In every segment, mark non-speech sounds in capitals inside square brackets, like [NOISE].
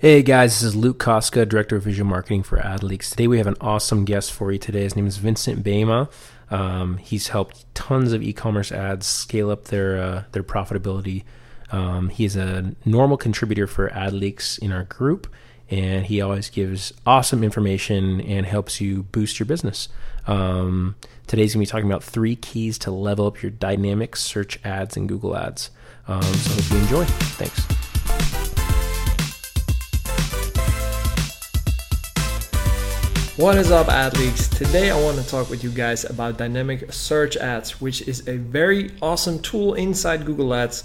Hey guys, this is Luke Koska, Director of Visual Marketing for AdLeaks. Today we have an awesome guest for you today. His name is Vincent Beima. Um, he's helped tons of e-commerce ads scale up their uh, their profitability. Um, he is a normal contributor for AdLeaks in our group, and he always gives awesome information and helps you boost your business. Um, today's gonna be talking about three keys to level up your dynamic search ads and Google Ads. Um, so hope you enjoy. Thanks. What is up, AdLeaks? Today I want to talk with you guys about dynamic search ads, which is a very awesome tool inside Google Ads,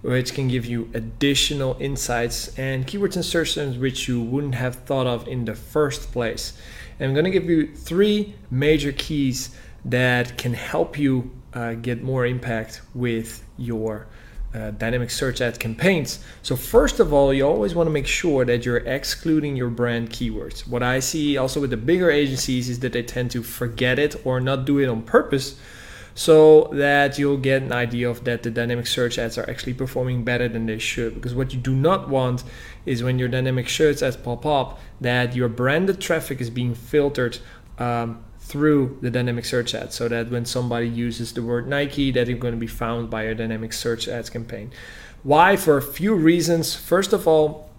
which can give you additional insights and keywords and search terms which you wouldn't have thought of in the first place. And I'm going to give you three major keys that can help you uh, get more impact with your uh, dynamic search ad campaigns. So first of all, you always want to make sure that you're excluding your brand keywords. What I see also with the bigger agencies is that they tend to forget it or not do it on purpose so that you'll get an idea of that the dynamic search ads are actually performing better than they should because what you do not want is when your dynamic search ads pop up that your branded traffic is being filtered um, through the dynamic search ads so that when somebody uses the word Nike that you're going to be found by a dynamic search ads campaign. Why? For a few reasons. First of all,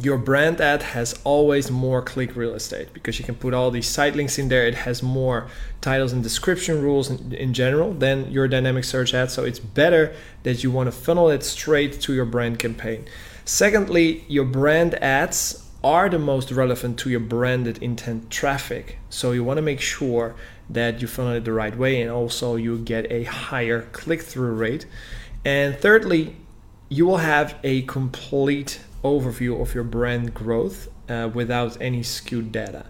your brand ad has always more click real estate because you can put all these site links in there. It has more titles and description rules in, in general than your dynamic search ad. So it's better that you want to funnel it straight to your brand campaign. Secondly, your brand ads are the most relevant to your branded intent traffic. So you want to make sure that you funnel it the right way and also you get a higher click through rate. And thirdly, you will have a complete overview of your brand growth uh, without any skewed data.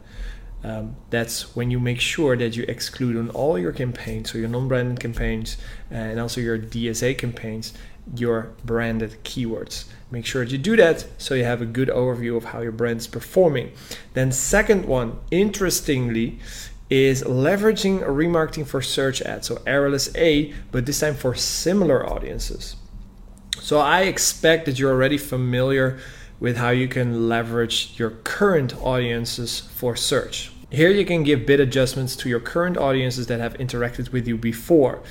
Um, that's when you make sure that you exclude on all your campaigns, so your non branded campaigns and also your DSA campaigns, your branded keywords. Make sure you do that so you have a good overview of how your brand is performing. Then, second one, interestingly, is leveraging remarketing for search ads. So RLSA, but this time for similar audiences. So I expect that you're already familiar with how you can leverage your current audiences for search. Here you can give bid adjustments to your current audiences that have interacted with you before.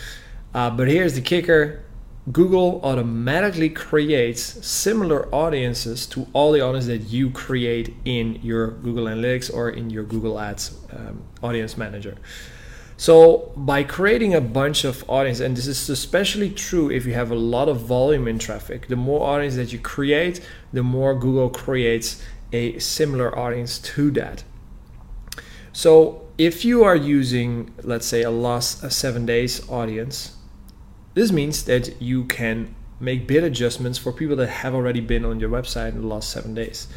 Uh, but here's the kicker Google automatically creates similar audiences to all the audiences that you create in your Google Analytics or in your Google Ads um, audience manager. So, by creating a bunch of audience, and this is especially true if you have a lot of volume in traffic, the more audience that you create, the more Google creates a similar audience to that. So, if you are using, let's say, a last a seven days audience, this means that you can make bid adjustments for people that have already been on your website in the last seven days.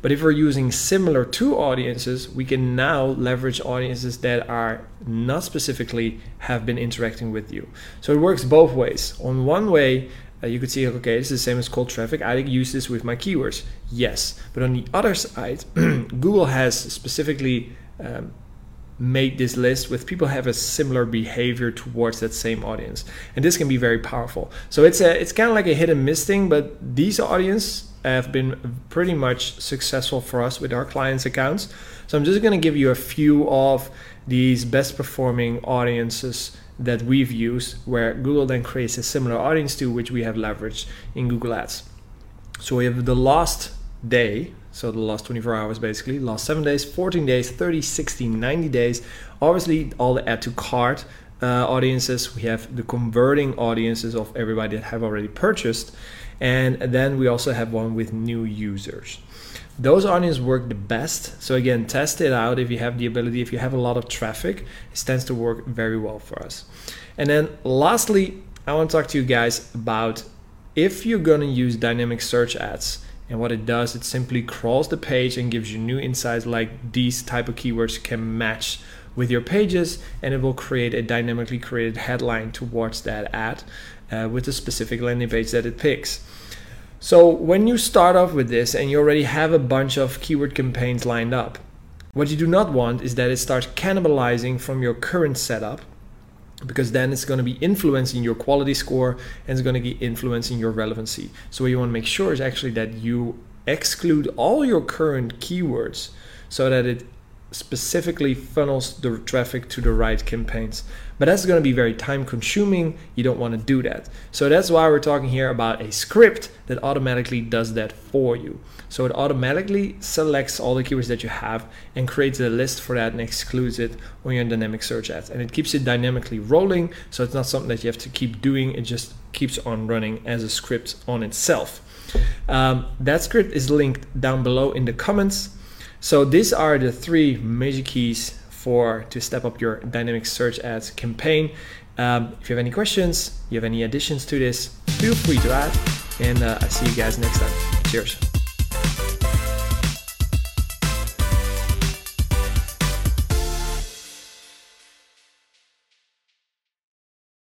But if we're using similar to audiences, we can now leverage audiences that are not specifically have been interacting with you. So it works both ways. On one way, uh, you could see, okay, this is the same as cold traffic. I use this with my keywords. Yes. But on the other side, [CLEARS THROAT] Google has specifically um, made this list with people have a similar behavior towards that same audience. And this can be very powerful. So it's a it's kind of like a hit and miss thing but these audience have been pretty much successful for us with our clients accounts. So i'm just going to give you a few of these best performing audiences that we've used where google then creates a similar audience to which we have leveraged in google ads. So we have the last day so the last 24 hours basically. Last 7 days 14 days 30 60 90 days. Obviously all the add to cart uh, audiences. We have the converting audiences of everybody that have already purchased. And then we also have one with new users. Those audiences work the best. So again test it out if you have the ability. If you have a lot of traffic it tends to work very well for us. And then lastly i want to talk to you guys about if you're going to use dynamic search ads and what it does it simply crawls the page and gives you new insights like these type of keywords can match with your pages and it will create a dynamically created headline towards that ad uh, with the specific landing page that it picks. So when you start off with this and you already have a bunch of keyword campaigns lined up what you do not want is that it starts cannibalizing from your current setup because then it's going to be influencing your quality score and it's going to be influencing your relevancy. So what you want to make sure is actually that you exclude all your current keywords so that it specifically funnels the traffic to the right campaigns. But that's going to be very time consuming. You don't want to do that. So that's why we're talking here about a script that automatically does that for you. So it automatically selects all the keywords that you have and creates a list for that and excludes it on your dynamic search ads. And it keeps it dynamically rolling. So it's not something that you have to keep doing. It just keeps on running as a script on itself. Um, that script is linked down below in the comments. So these are the three major keys for to step up your dynamic search ads campaign. Um, if you have any questions, you have any additions to this, feel free to add. And uh, I see you guys next time. Cheers.